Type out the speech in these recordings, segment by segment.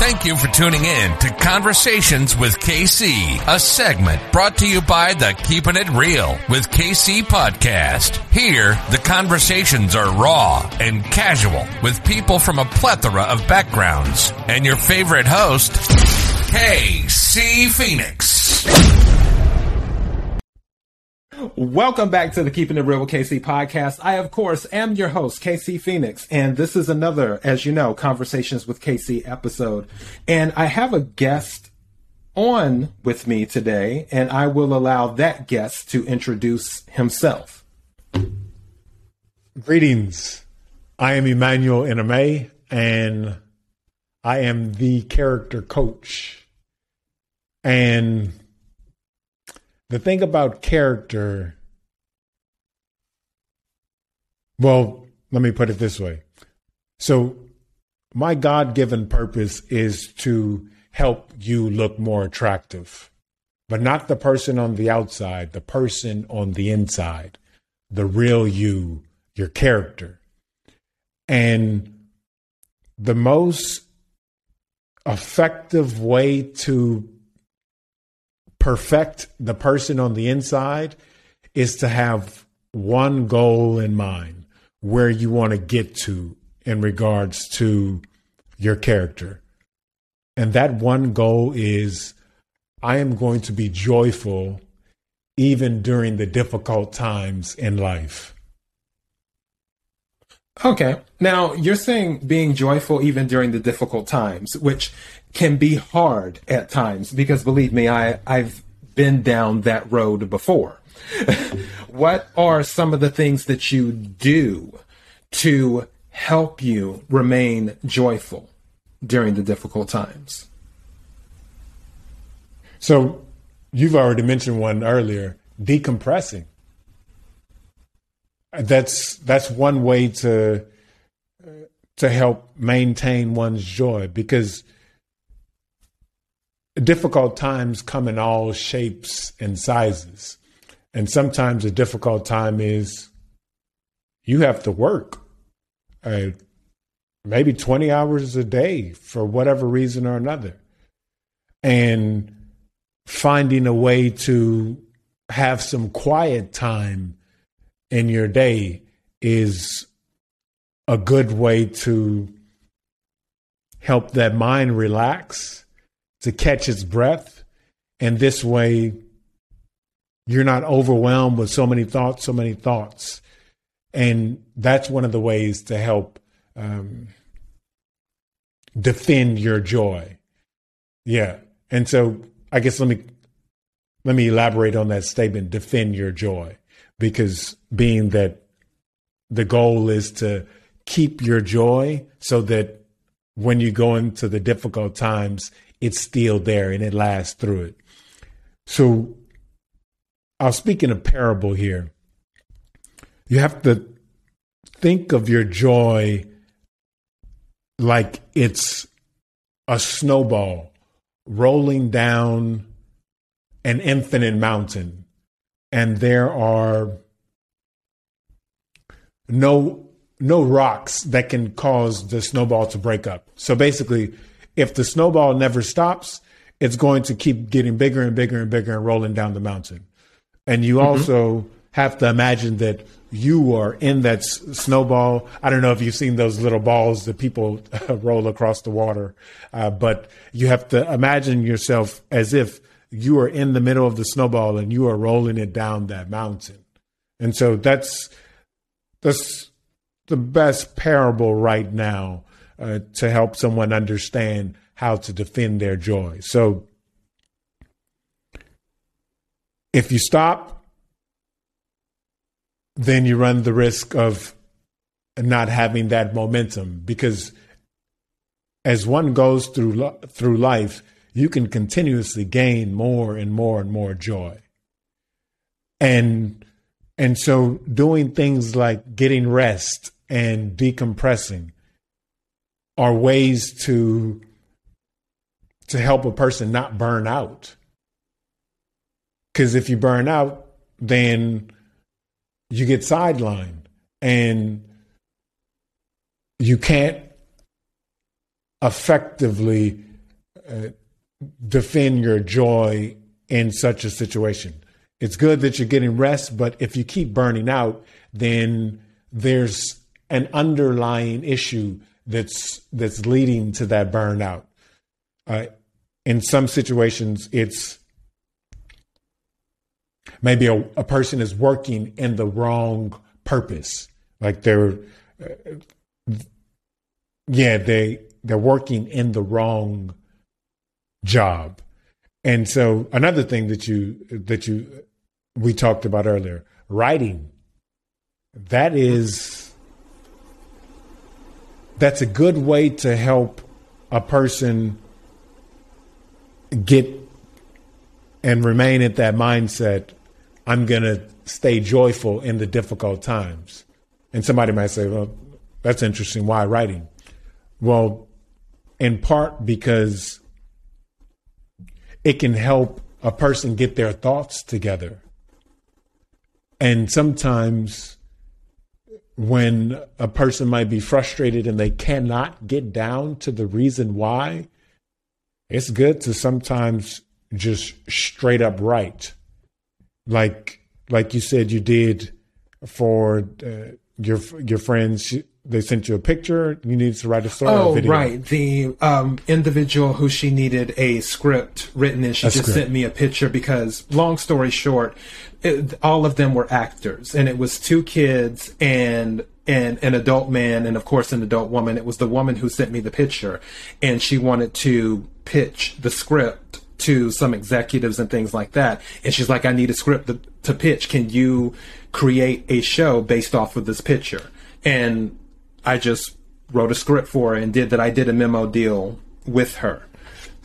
Thank you for tuning in to Conversations with KC, a segment brought to you by the Keeping It Real with KC podcast. Here, the conversations are raw and casual with people from a plethora of backgrounds. And your favorite host, KC Phoenix. Welcome back to the Keeping It Real with KC podcast. I, of course, am your host, KC Phoenix, and this is another, as you know, Conversations with KC episode. And I have a guest on with me today, and I will allow that guest to introduce himself. Greetings. I am Emmanuel Iname, and I am the character coach. And the thing about character, well, let me put it this way. So, my God given purpose is to help you look more attractive, but not the person on the outside, the person on the inside, the real you, your character. And the most effective way to perfect the person on the inside is to have one goal in mind where you want to get to in regards to your character. And that one goal is I am going to be joyful even during the difficult times in life. Okay. Now, you're saying being joyful even during the difficult times, which can be hard at times because believe me, I, I've been down that road before. what are some of the things that you do to help you remain joyful during the difficult times? So, you've already mentioned one earlier decompressing. That's that's one way to to help maintain one's joy because difficult times come in all shapes and sizes. And sometimes a difficult time is you have to work uh, maybe 20 hours a day for whatever reason or another. And finding a way to have some quiet time in your day is a good way to help that mind relax to catch its breath. And this way, you're not overwhelmed with so many thoughts, so many thoughts. And that's one of the ways to help um, defend your joy. Yeah. And so I guess let me let me elaborate on that statement defend your joy because being that the goal is to keep your joy so that when you go into the difficult times it's still there and it lasts through it. So I'll speak in a parable here. You have to think of your joy like it's a snowball rolling down an infinite mountain, and there are no no rocks that can cause the snowball to break up. So basically, if the snowball never stops, it's going to keep getting bigger and bigger and bigger and rolling down the mountain. And you mm-hmm. also have to imagine that you are in that s- snowball. I don't know if you've seen those little balls that people roll across the water, uh, but you have to imagine yourself as if you are in the middle of the snowball and you are rolling it down that mountain. And so that's that's the best parable right now uh, to help someone understand how to defend their joy. So if you stop, then you run the risk of not having that momentum because as one goes through through life, you can continuously gain more and more and more joy. And and so doing things like getting rest and decompressing are ways to to help a person not burn out. Because if you burn out, then you get sidelined and you can't effectively uh, defend your joy in such a situation. It's good that you're getting rest, but if you keep burning out, then there's an underlying issue that's that's leading to that burnout. Uh, in some situations, it's maybe a, a, person is working in the wrong purpose, like they're, uh, yeah, they they're working in the wrong job. And so another thing that you that you we talked about earlier, writing. That is that's a good way to help a person get and remain at that mindset I'm going to stay joyful in the difficult times. And somebody might say, well, that's interesting. Why writing? Well, in part because it can help a person get their thoughts together. And sometimes when a person might be frustrated and they cannot get down to the reason why, it's good to sometimes just straight up write. Like like you said you did for uh, your your friends they sent you a picture. You needed to write a story. Oh, right. The um, individual who she needed a script written, and she a just script. sent me a picture because, long story short, it, all of them were actors, and it was two kids and and an adult man, and of course an adult woman. It was the woman who sent me the picture, and she wanted to pitch the script to some executives and things like that. And she's like, "I need a script to, to pitch. Can you create a show based off of this picture?" And I just wrote a script for her and did that. I did a memo deal with her.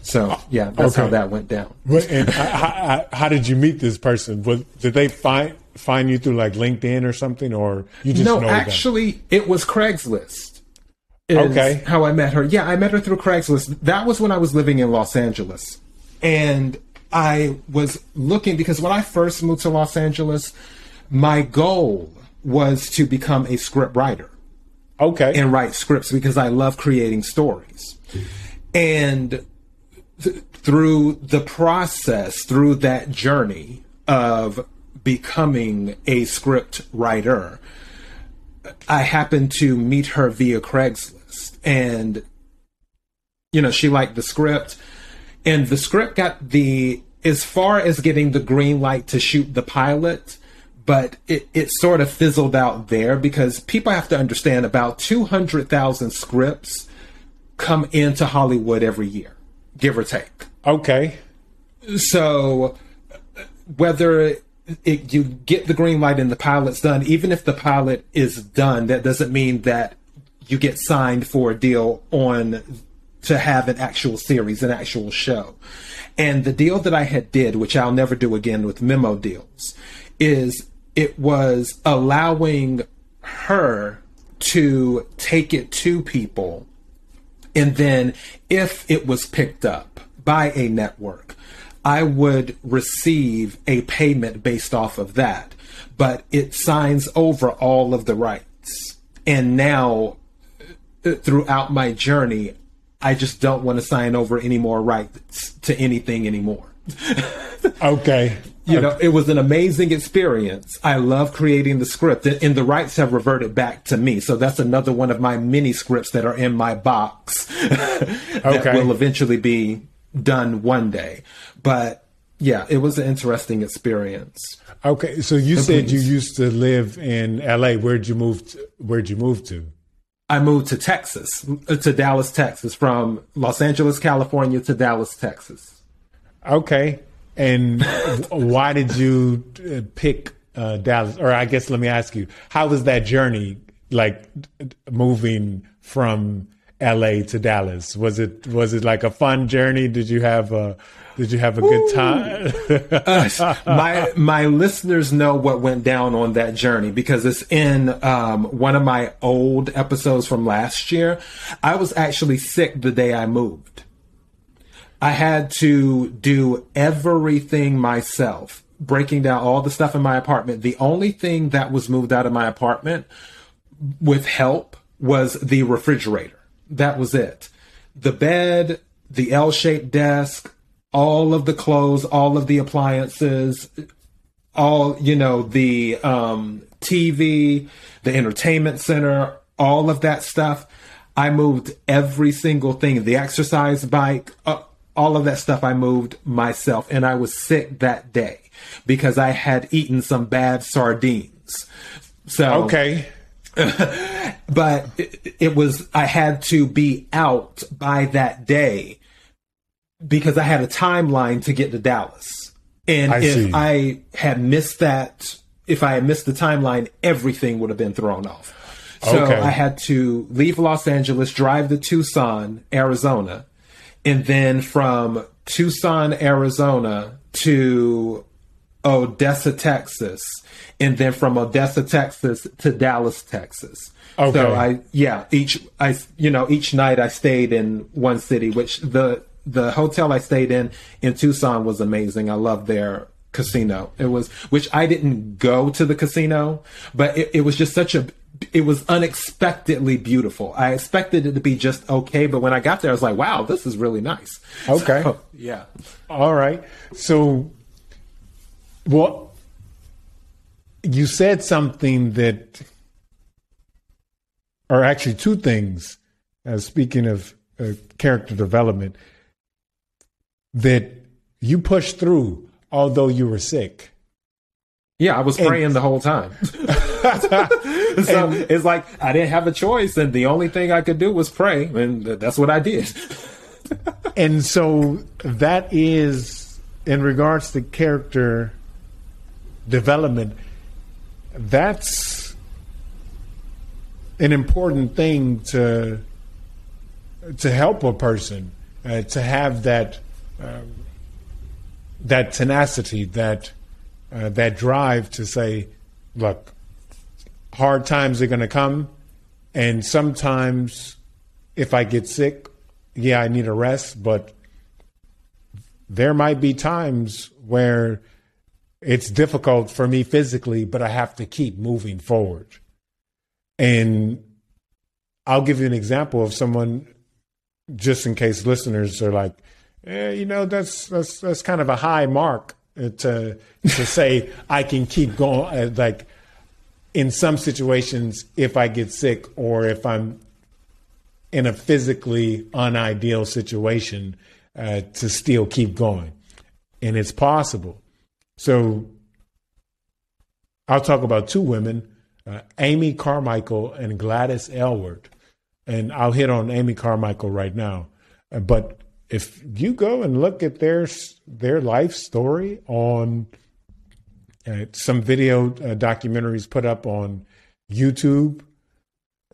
So yeah, that's okay. how that went down. and how, how, did you meet this person? Was, did they find find you through like LinkedIn or something, or you just no? actually, them? it was Craigslist. okay, how I met her. Yeah, I met her through Craigslist. That was when I was living in Los Angeles, and I was looking because when I first moved to Los Angeles, my goal was to become a script writer okay. And write scripts because i love creating stories. And th- through the process through that journey of becoming a script writer i happened to meet her via craigslist. And you know she liked the script. And the script got the as far as getting the green light to shoot the pilot but it, it sort of fizzled out there because people have to understand about 200,000 scripts come into Hollywood every year, give or take. Okay. So whether it, you get the green light and the pilot's done, even if the pilot is done, that doesn't mean that you get signed for a deal on to have an actual series, an actual show. And the deal that I had did, which I'll never do again with memo deals, is it was allowing her to take it to people. And then if it was picked up by a network, I would receive a payment based off of that. But it signs over all of the rights. And now, uh, throughout my journey, I just don't want to sign over any more rights to anything anymore. okay you know, it was an amazing experience. I love creating the script, and the rights have reverted back to me. So that's another one of my mini scripts that are in my box that okay. will eventually be done one day. But yeah, it was an interesting experience. Okay, so you said you used to live in L.A. Where'd you move? To, where'd you move to? I moved to Texas, uh, to Dallas, Texas, from Los Angeles, California to Dallas, Texas. Okay. And why did you uh, pick uh, Dallas? Or I guess let me ask you, how was that journey like moving from LA to Dallas? Was it was it like a fun journey? Did you have a did you have a good time? uh, my my listeners know what went down on that journey because it's in um, one of my old episodes from last year. I was actually sick the day I moved. I had to do everything myself, breaking down all the stuff in my apartment. The only thing that was moved out of my apartment with help was the refrigerator. That was it. The bed, the L shaped desk, all of the clothes, all of the appliances, all, you know, the um, TV, the entertainment center, all of that stuff. I moved every single thing, the exercise bike, uh, all of that stuff I moved myself. And I was sick that day because I had eaten some bad sardines. So, Okay. but it, it was, I had to be out by that day because I had a timeline to get to Dallas. And I if see. I had missed that, if I had missed the timeline, everything would have been thrown off. So Okay. I had to leave Los Angeles, drive to Tucson, Arizona, and then from Tucson, Arizona to Odessa, Texas, and then from Odessa, Texas to Dallas, Texas. Okay. So I yeah, each I you know, each night I stayed in one city, which the the hotel I stayed in in Tucson was amazing. I loved their casino. It was which I didn't go to the casino, but it, it was just such a it was unexpectedly beautiful. I expected it to be just okay, but when I got there I was like, wow, this is really nice. Okay. So, yeah. All right. So, well, you said something that, or actually two things, uh, speaking of uh, character development, that you pushed through although you were sick. Yeah, I was praying the whole time. so it's like I didn't have a choice, and the only thing I could do was pray, and that's what I did. And so that is, in regards to character development, that's an important thing to to help a person uh, to have that um, that tenacity, that uh, that drive to say, look, hard times are going to come, and sometimes if I get sick, yeah, I need a rest, but there might be times where it's difficult for me physically, but I have to keep moving forward. And I'll give you an example of someone, just in case listeners are like, eh, you know, that's that's that's kind of a high mark uh, to to say I can keep going. uh, Like in some situations, if I get sick or if I'm in a physically unideal situation, uh, to still keep going, and it's possible. So I'll talk about two women, uh, Amy Carmichael and Gladys Aylward. And I'll hit on Amy Carmichael right now. Uh, But if you go and look at their their life story on uh, some video uh, documentaries put up on YouTube,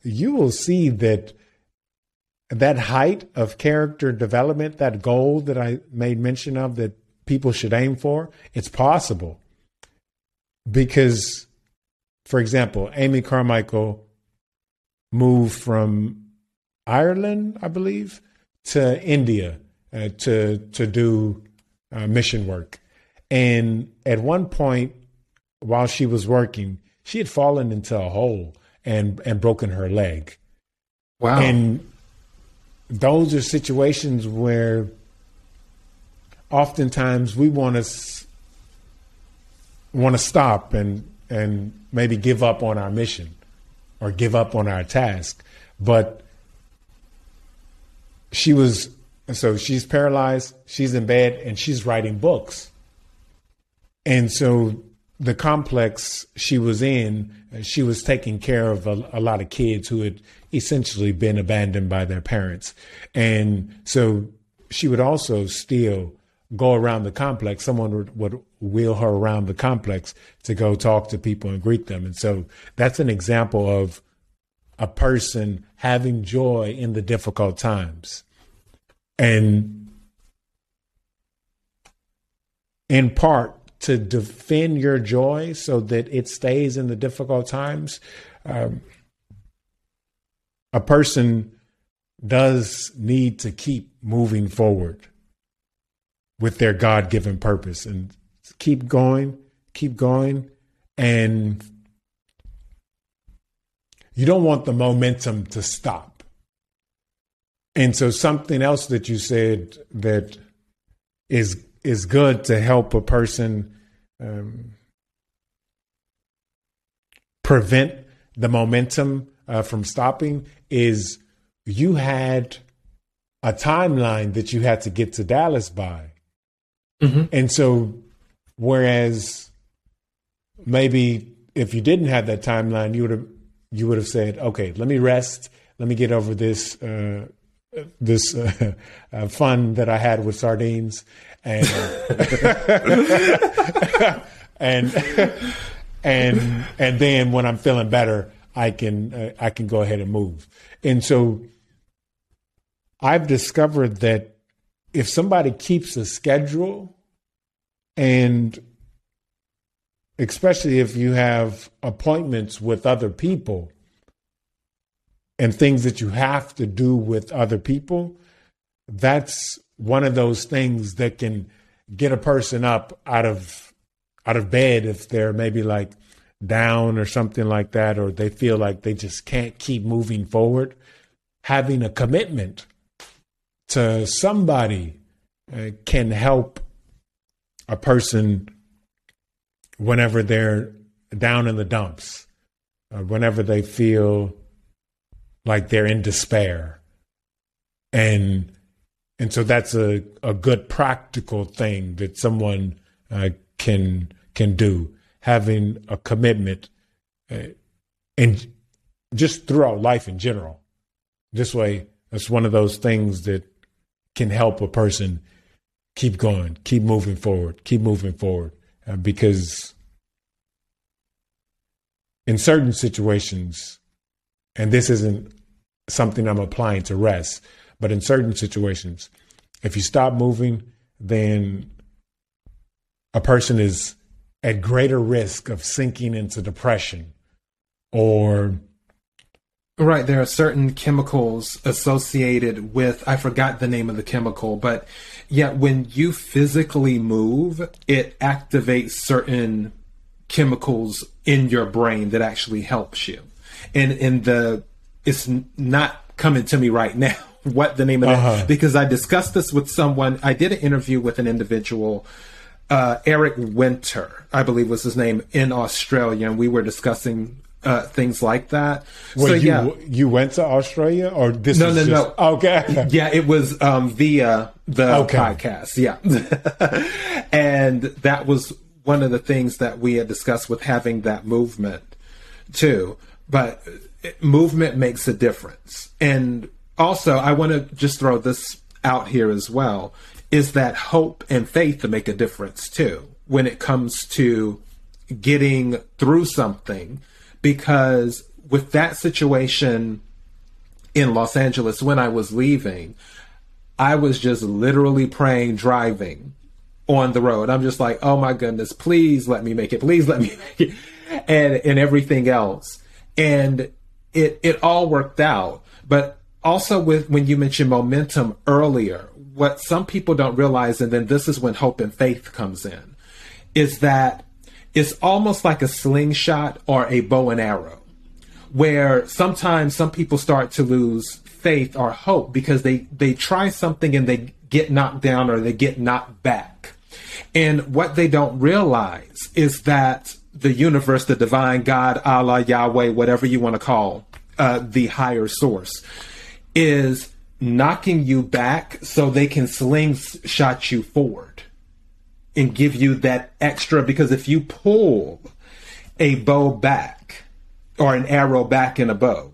you will see that that height of character development, that goal that I made mention of that people should aim for, it's possible. Because, for example, Amy Carmichael moved from Ireland, I believe, to India uh, to to do uh, mission work. And at one point, while she was working, she had fallen into a hole and and broken her leg. Wow. And those are situations where oftentimes we want to want to stop and and maybe give up on our mission or give up on our task but she was so she's paralyzed she's in bed and she's writing books and so the complex she was in uh, she was taking care of a, a lot of kids who had essentially been abandoned by their parents. And so she would also still go around the complex. Someone would, would wheel her around the complex to go talk to people and greet them. And so that's an example of a person having joy in the difficult times. And in part to defend your joy so that it stays in the difficult times. Um, a person does need to keep moving forward with their god-given purpose and keep going keep going. And you don't want the momentum to stop. And so something else that you said that is is good to help a person um, prevent the momentum uh, from stopping is you had a timeline that you had to get to Dallas by. Mm-hmm. And so, whereas maybe if you didn't have that timeline, you would have you would have said, "Okay, let me rest. Let me get over this uh, this uh, uh, fun that I had with sardines, and and and and then when I'm feeling better, I can uh, I can go ahead and move. And so I've discovered that if somebody keeps a schedule and especially if you have appointments with other people and things that you have to do with other people, that's one of those things that can get a person up out of out of bed if they're maybe like down or something like that, or they feel like they just can't keep moving forward. Having a commitment to somebody uh, can help a person whenever they're down in the dumps, uh, whenever they feel like they're in despair. And and so that's a, a good practical thing that someone uh, can can do, having a commitment, uh, and just throughout life in general. This way, it's one of those things that can help a person keep going, keep moving forward, keep moving forward, uh, because in certain situations, and this isn't something I'm applying to rest, but in certain situations, if you stop moving, then a person is at greater risk of sinking into depression or Right, there are certain chemicals associated with I forgot the name of the chemical, but yeah, when you physically move, it activates certain chemicals in your brain that actually helps you. And in the it's not coming to me right now what the name of uh-huh. that because I discussed this with someone. I did an interview with an individual, uh, Eric Winter, I believe was his name, in Australia, and we were discussing uh, things like that. Well, so you, yeah, you went to Australia, or this? No, no, just, no. Okay, yeah, it was um, via the okay. podcast. Yeah, and that was one of the things that we had discussed with having that movement too. But movement makes a difference, and also I want to just throw this out here as well: is that hope and faith to make a difference too when it comes to getting through something because with that situation in Los Angeles when I was leaving, I was just literally praying driving on the road. I'm just like, oh my goodness, please let me make it. Please let me make it. And and everything else. And it it all worked out. But also with when you mentioned momentum earlier, what some people don't realize, and then this is when hope and faith comes in, is that it's almost like a slingshot or a bow and arrow, where sometimes some people start to lose faith or hope because they, they try something and they get knocked down or they get knocked back. And what they don't realize is that the universe, the divine God, Allah, Yahweh, whatever you want to call uh, the higher source, is knocking you back so they can slingshot you forward and give you that extra because if you pull a bow back or an arrow back in a bow,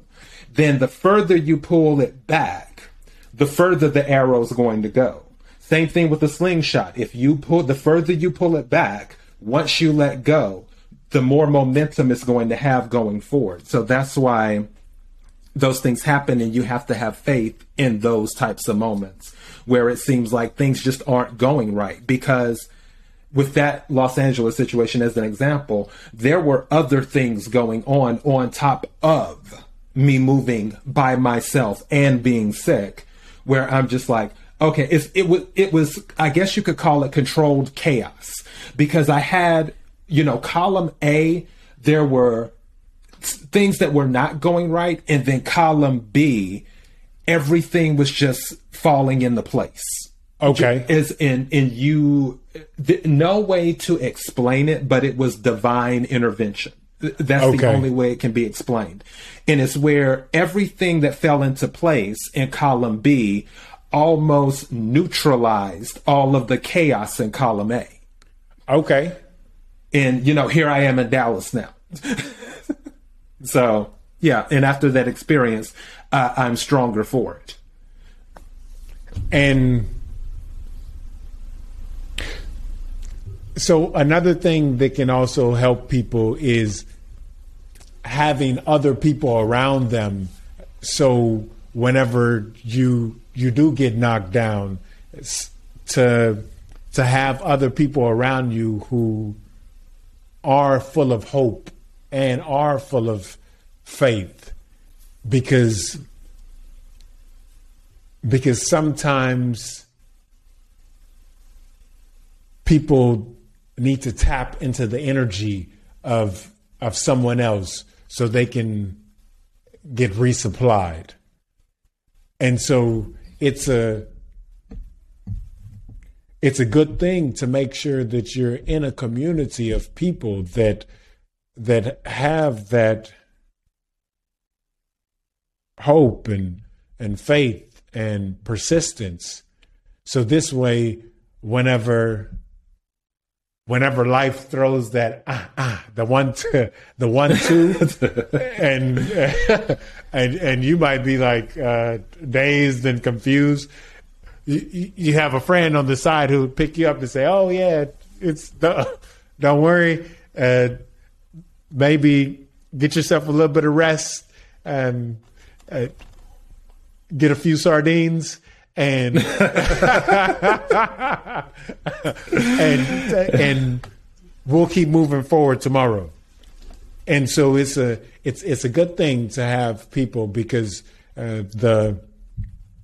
then the further you pull it back, the further the arrow is going to go. Same thing with the slingshot. If you pull, the further you pull it back, once you let go, the more momentum it's going to have going forward. So that's why those things happen and you have to have faith in those types of moments where it seems like things just aren't going right because with that Los Angeles situation as an example, there were other things going on on top of me moving by myself and being sick, where I'm just like, okay, it was, it was, I guess you could call it controlled chaos because I had, you know, column A, there were things that were not going right, and then column B, everything was just falling into place. Okay. Is in in you th- no way to explain it, but it was divine intervention. That's Okay. the only way it can be explained. And it's where everything that fell into place in column B almost neutralized all of the chaos in column A. Okay. And you know, here I am in Dallas now. so yeah, and after that experience, uh, I'm stronger for it. And so another thing that can also help people is having other people around them so whenever you you do get knocked down to to have other people around you who are full of hope and are full of faith because because sometimes people need to tap into the energy of of someone else so they can get resupplied. And so it's a it's a good thing to make sure that you're in a community of people that that have that hope and and faith and persistence. So this way whenever whenever life throws that ah, ah the one two, the one two and and and you might be like uh, dazed and confused you, you have a friend on the side who would pick you up and say oh yeah it's the, don't worry uh, maybe get yourself a little bit of rest and uh, get a few sardines and and and we'll keep moving forward tomorrow. And so it's a it's it's a good thing to have people because uh, the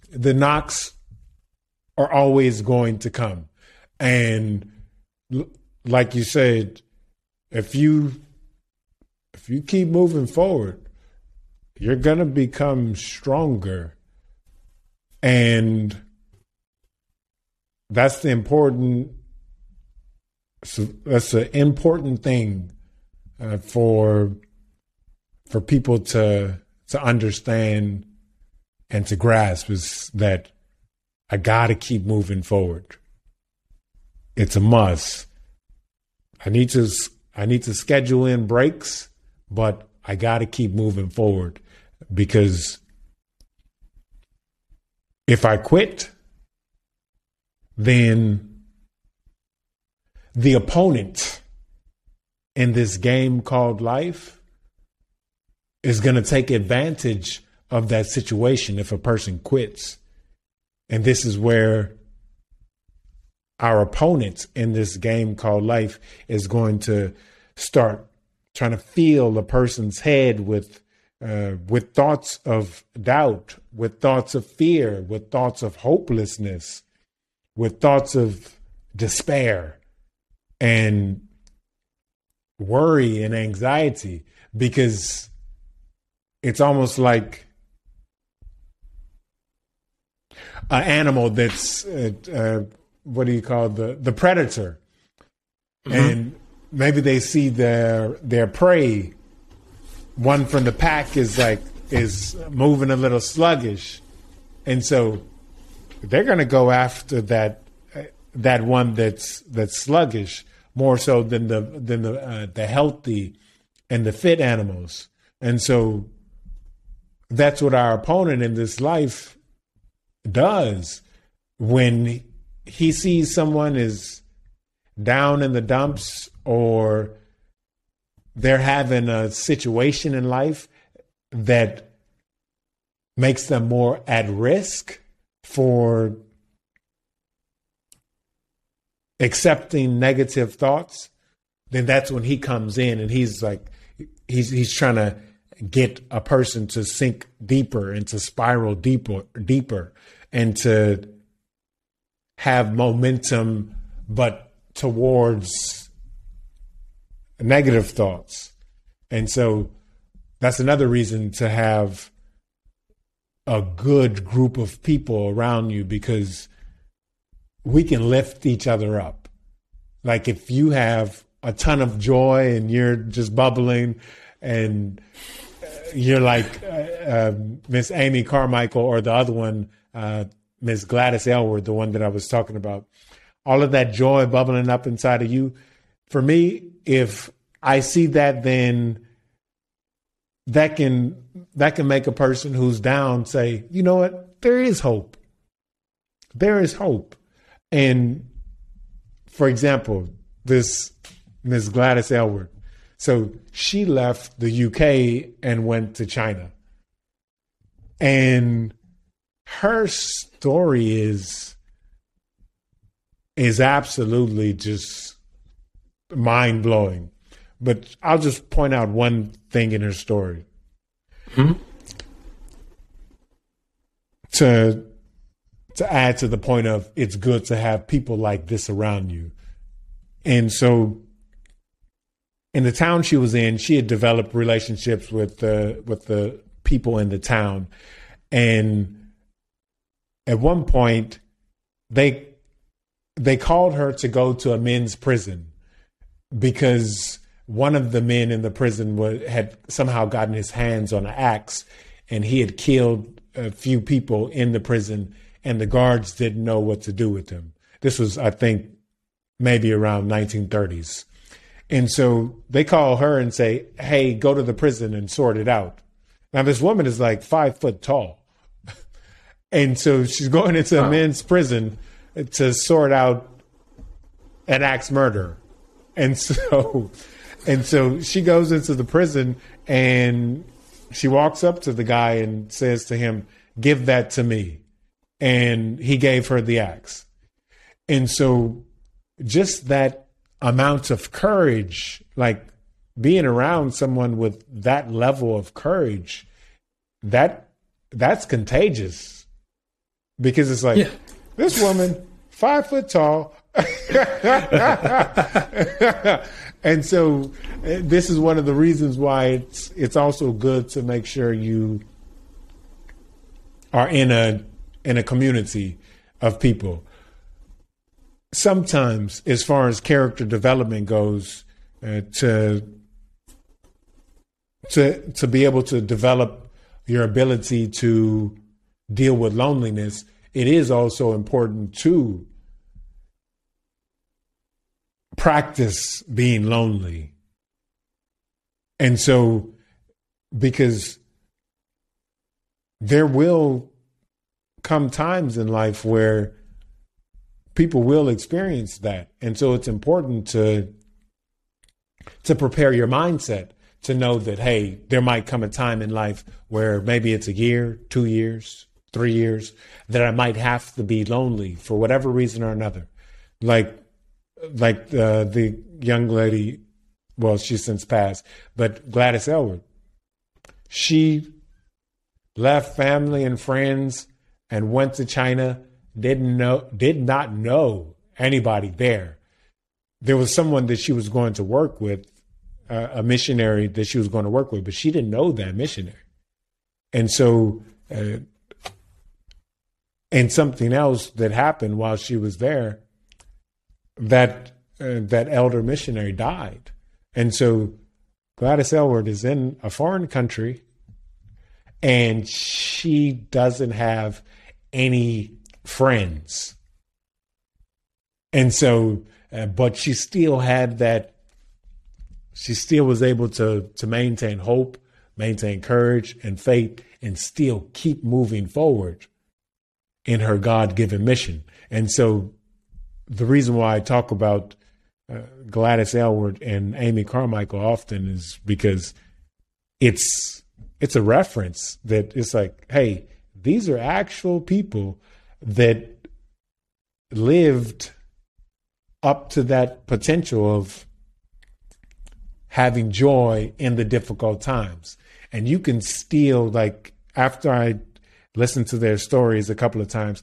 the knocks are always going to come, and like you said, if you if you keep moving forward, you're gonna become stronger, and that's the important that's an important thing uh, for for people to to understand and to grasp is that I got to keep moving forward. It's a must. I need to I need to schedule in breaks, but I got to keep moving forward because if I quit, then the opponent in this game called life is going to take advantage of that situation if a person quits. And this is where our opponents in this game called life is going to start trying to fill a person's head with uh, with thoughts of doubt, with thoughts of fear, with thoughts of hopelessness, with thoughts of despair and worry and anxiety because it's almost like an animal that's uh, uh, what do you call the the predator. And maybe they see their their prey. One from the pack is like is moving a little sluggish. And so they're going to go after that that one that's that's sluggish more so than the than the uh, the healthy and the fit animals. And so that's what our opponent in this life does when he sees someone is down in the dumps or they're having a situation in life that makes them more at risk for accepting negative thoughts, then that's when he comes in and he's like he's he's trying to get a person to sink deeper and to spiral deeper deeper and to have momentum but towards negative thoughts. And so that's another reason to have a good group of people around you because we can lift each other up. Like if you have a ton of joy and you're just bubbling and you're like uh, uh, Miss Amy Carmichael or the other one, uh, Miss Gladys Aylward, the one that I was talking about. All of that joy bubbling up inside of you. For me, if I see that, then that can that can make a person who's down say, you know what, there is hope. There is hope. And for example, this Miss Gladys Aylward. So she left the UK and went to China. And her story is is absolutely just mind blowing. But I'll just point out one thing in her story. Hmm? To to add to the point of it's good to have people like this around you. And so in the town she was in, she had developed relationships with the with the people in the town. And at one point they they called her to go to a men's prison because one of the men in the prison was, had somehow gotten his hands on an axe and he had killed a few people in the prison and the guards didn't know what to do with him. This was, I think, maybe around 1930s. And so they call her and say, Hey, go to the prison and sort it out. Now, this woman is like five foot tall. And so she's going into a men's prison to sort out an axe murder. And so and so she goes into the prison and she walks up to the guy and says to him, Give that to me. And he gave her the axe. And so just that amount of courage, like being around someone with that level of courage, that that's contagious. Because it's like, yeah. this woman, five foot tall, and so uh, this is one of the reasons why it's it's also good to make sure you are in a in a community of people. Sometimes, as far as character development goes, uh, to to to be able to develop your ability to deal with loneliness, it is also important to practice being lonely. And so, because there will come times in life where people will experience that. And so it's important to to prepare your mindset to know that hey, there might come a time in life where maybe it's a year, 2 years, 3 years that I might have to be lonely for whatever reason or another. Like like uh, the young lady, well, she's since passed, but Gladys Aylward, she left family and friends and went to China. Didn't know, did not know anybody there. There was someone that she was going to work with, uh, a missionary that she was going to work with, but she didn't know that missionary. And so, uh, and something else that happened while she was there that uh, that elder missionary died, and so Gladys Aylward is in a foreign country, and she doesn't have any friends, and so, uh, but she still had that. She still was able to to maintain hope, maintain courage and faith, and still keep moving forward in her God given mission. And so the reason why I talk about uh, Gladys Aylward and Amy Carmichael often is because it's it's a reference that it's like, hey, these are actual people that lived up to that potential of having joy in the difficult times. And you can still like after I listened to their stories a couple of times,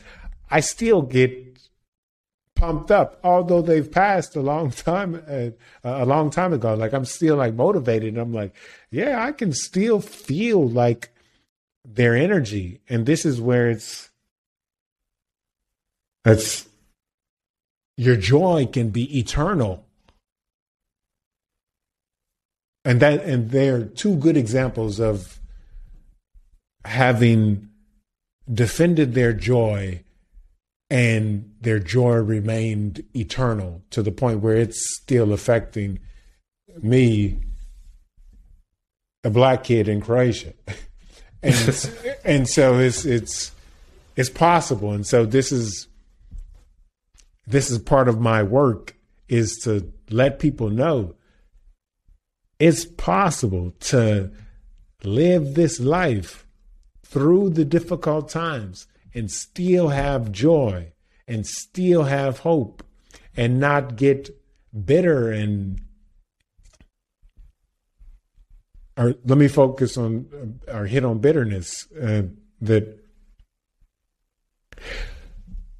I still get pumped up, although they've passed a long time, uh, a long time ago. Like I'm still like motivated. I'm like, yeah, I can still feel like their energy. And this is where it's it's your joy can be eternal. And that and they're two good examples of having defended their joy and their joy remained eternal to the point where it's still affecting me, a black kid in Croatia. and and so it's it's it's possible. And so this is this is part of my work is to let people know it's possible to live this life through the difficult times and still have joy and still have hope and not get bitter and or let me focus on or hit on bitterness uh, that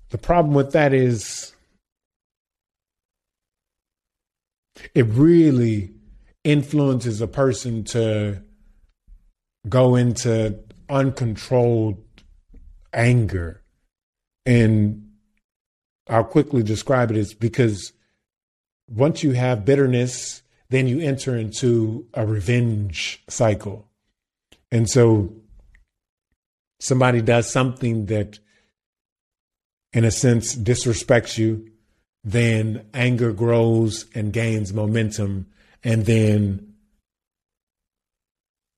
the problem with that is it really influences a person to go into uncontrolled anger. And I'll quickly describe it as because once you have bitterness, then you enter into a revenge cycle. And so somebody does something that, in a sense, disrespects you, then anger grows and gains momentum. And then,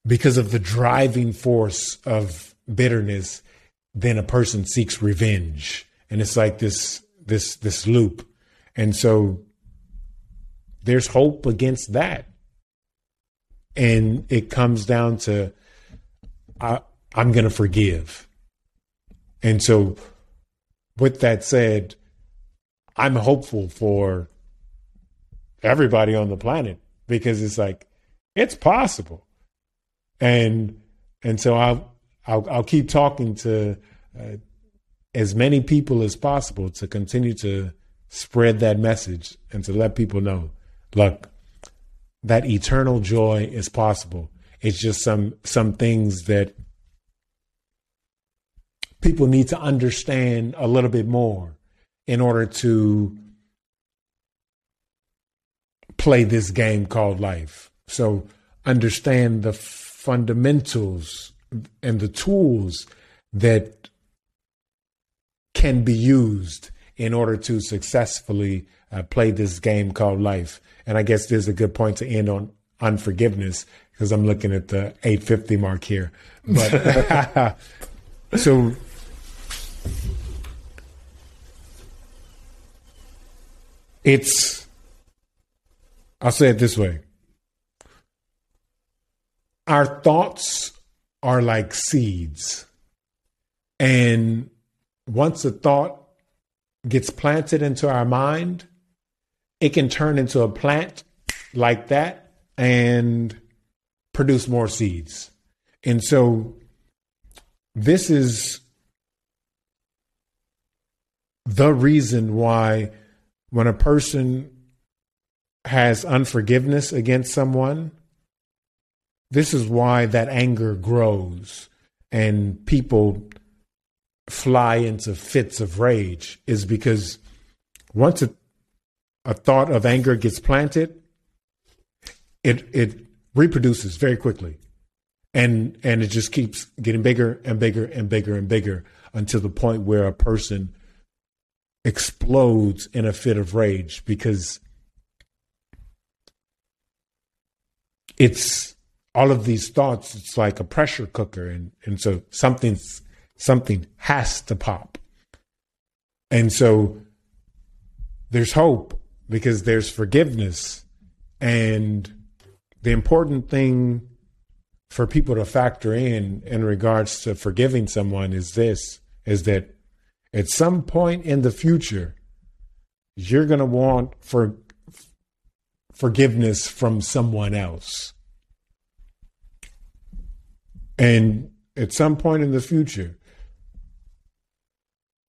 because of the driving force of bitterness, then a person seeks revenge. And it's like this this this loop. And so there's hope against that. And it comes down to I, I'm going to forgive. And so, with that said, I'm hopeful for everybody on the planet because it's like it's possible, and and so I'll I'll, I'll keep talking to uh, as many people as possible to continue to spread that message and to let people know, look, that eternal joy is possible. It's just some some things that people need to understand a little bit more in order to play this game called life. So understand the fundamentals and the tools that can be used in order to successfully uh, play this game called life. And I guess there's a good point to end on unforgiveness because I'm looking at the 850 mark here. But so it's, I'll say it this way. Our thoughts are like seeds. And once a thought gets planted into our mind, it can turn into a plant like that and produce more seeds. And so this is the reason why when a person has unforgiveness against someone, this is why that anger grows and people fly into fits of rage is because once a, a thought of anger gets planted, it it reproduces very quickly. And and it just keeps getting bigger and bigger and bigger and bigger until the point where a person explodes in a fit of rage because it's all of these thoughts, it's like a pressure cooker, and and so something something has to pop, and so there's hope because there's forgiveness, and the important thing for people to factor in in regards to forgiving someone is this: is that at some point in the future, you're going to want for forgiveness from someone else and at some point in the future,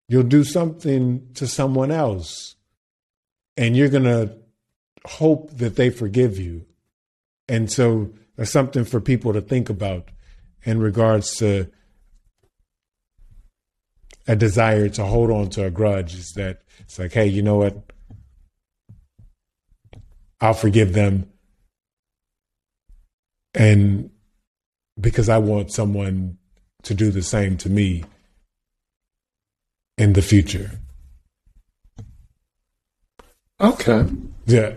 you'll do something to someone else and you're going to hope that they forgive you. And so that's something for people to think about in regards to a desire to hold on to a grudge. Is that it's like, hey, you know what? I'll forgive them, and because I want someone to do the same to me in the future. Okay. Yeah.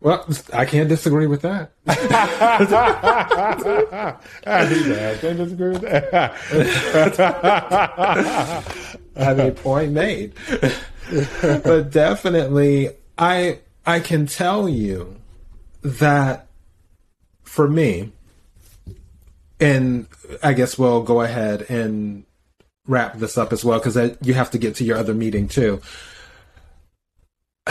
Well, I can't disagree with that. I do that. I can't disagree with that. I mean, point made. but definitely, I I can tell you that for me, and I guess we'll go ahead and wrap this up as well because you have to get to your other meeting too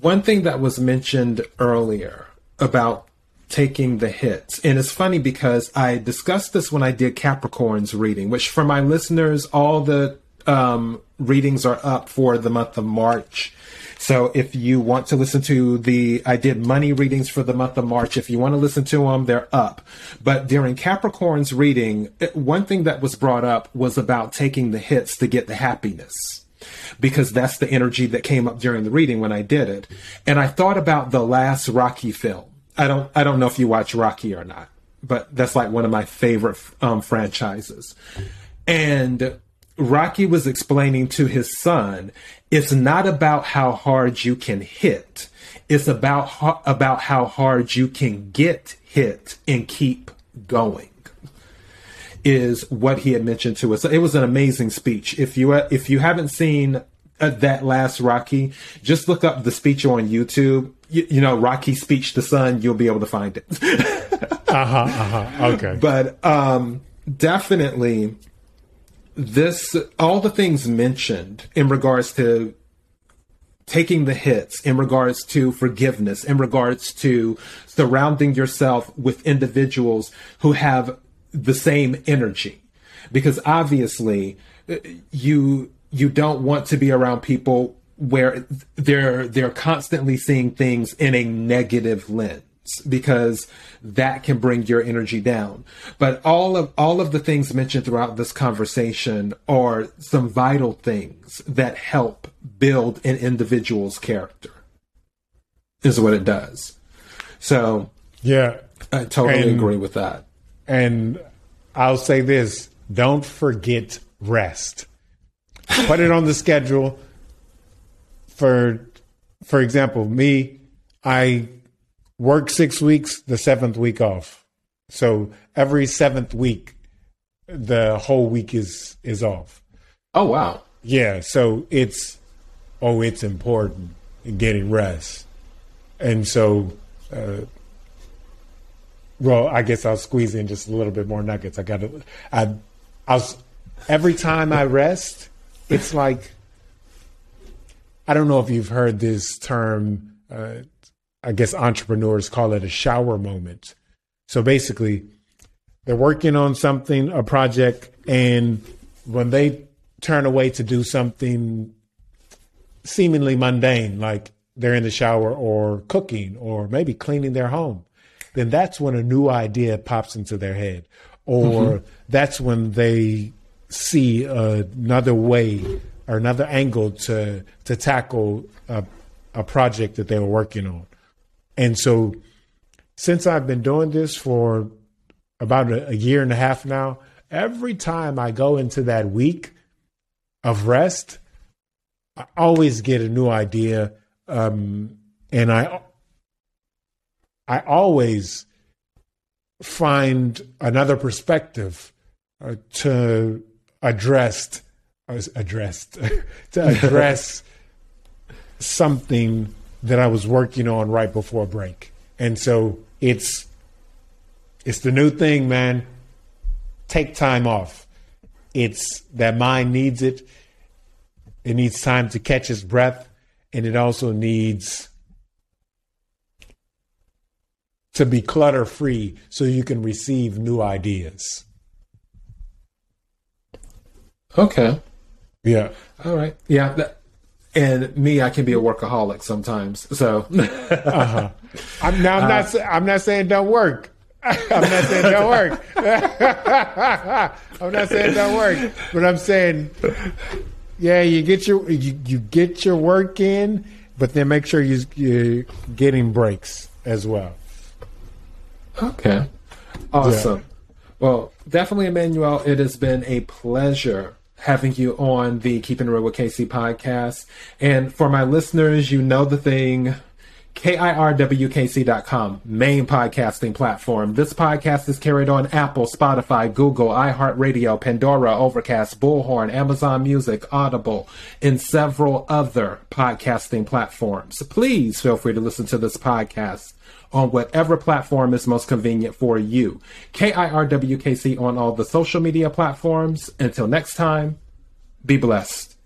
one thing that was mentioned earlier about taking the hits. And it's funny because I discussed this when I did Capricorn's reading, which for my listeners, all the um, readings are up for the month of March. So if you want to listen to the, I did money readings for the month of March. If you want to listen to them, they're up. But during Capricorn's reading, one thing that was brought up was about taking the hits to get the happiness because that's the energy that came up during the reading when I did it. And I thought about the last Rocky film. I don't I don't know if you watch Rocky or not, but that's like one of my favorite um, franchises. And Rocky was explaining to his son, it's not about how hard you can hit. It's about about how hard you can get hit and keep going is what he had mentioned to us. It was an amazing speech. If you uh, if you haven't seen uh, that last Rocky, just look up the speech on YouTube. You, you know, Rocky speech to son. You'll be able to find it. uh huh. Uh huh. Okay. But um, definitely, this all the things mentioned in regards to taking the hits in regards to forgiveness in regards to surrounding yourself with individuals who have the same energy. Because obviously uh, you you don't want to be around people where they're they're constantly seeing things in a negative lens because that can bring your energy down but all of all of the things mentioned throughout this conversation are some vital things that help build an individual's character is what it does so yeah i totally and, agree with that and I'll say this don't forget rest. Put it on the schedule. For for example, me, I work six weeks, the seventh week off. So every seventh week, the whole week is is off. Oh wow! Yeah, so it's oh, it's important getting rest, and so uh, well, I guess I'll squeeze in just a little bit more nuggets. I got to, I, I was, every time I rest, it's like, I don't know if you've heard this term. Uh, I guess entrepreneurs call it a shower moment. So basically, they're working on something, a project, and when they turn away to do something seemingly mundane, like they're in the shower or cooking or maybe cleaning their home, then that's when a new idea pops into their head, or mm-hmm. that's when they see another way or another angle to to tackle a, a project that they were working on. And so, since I've been doing this for about a, a year and a half now, every time I go into that week of rest, I always get a new idea, um, and I I always find another perspective uh, to address uh, addressed to address something that I was working on right before break. And so it's it's the new thing, man. Take time off. It's that mind needs it. It needs time to catch its breath, and it also needs to be clutter free so you can receive new ideas. Okay. Yeah. All right. Yeah. That, and me, I can be a workaholic sometimes. So. uh-huh. I'm now. I'm not. Uh, I'm not saying don't work. I'm not saying don't work. I'm not saying don't work, but I'm saying, yeah, you get your you, you get your work in, but then make sure you, you're getting breaks as well. Okay. Awesome. Yeah. Well, definitely, Emmanuel, it has been a pleasure having you on the Keeping It Real with KC podcast. And for my listeners, you know the thing. KIRWKC.com, main podcasting platform. This podcast is carried on Apple, Spotify, Google, iHeartRadio, Pandora, Overcast, Bullhorn, Amazon Music, Audible, and several other podcasting platforms. Please feel free to listen to this podcast on whatever platform is most convenient for you. KIRWKC on all the social media platforms. Until next time, be blessed.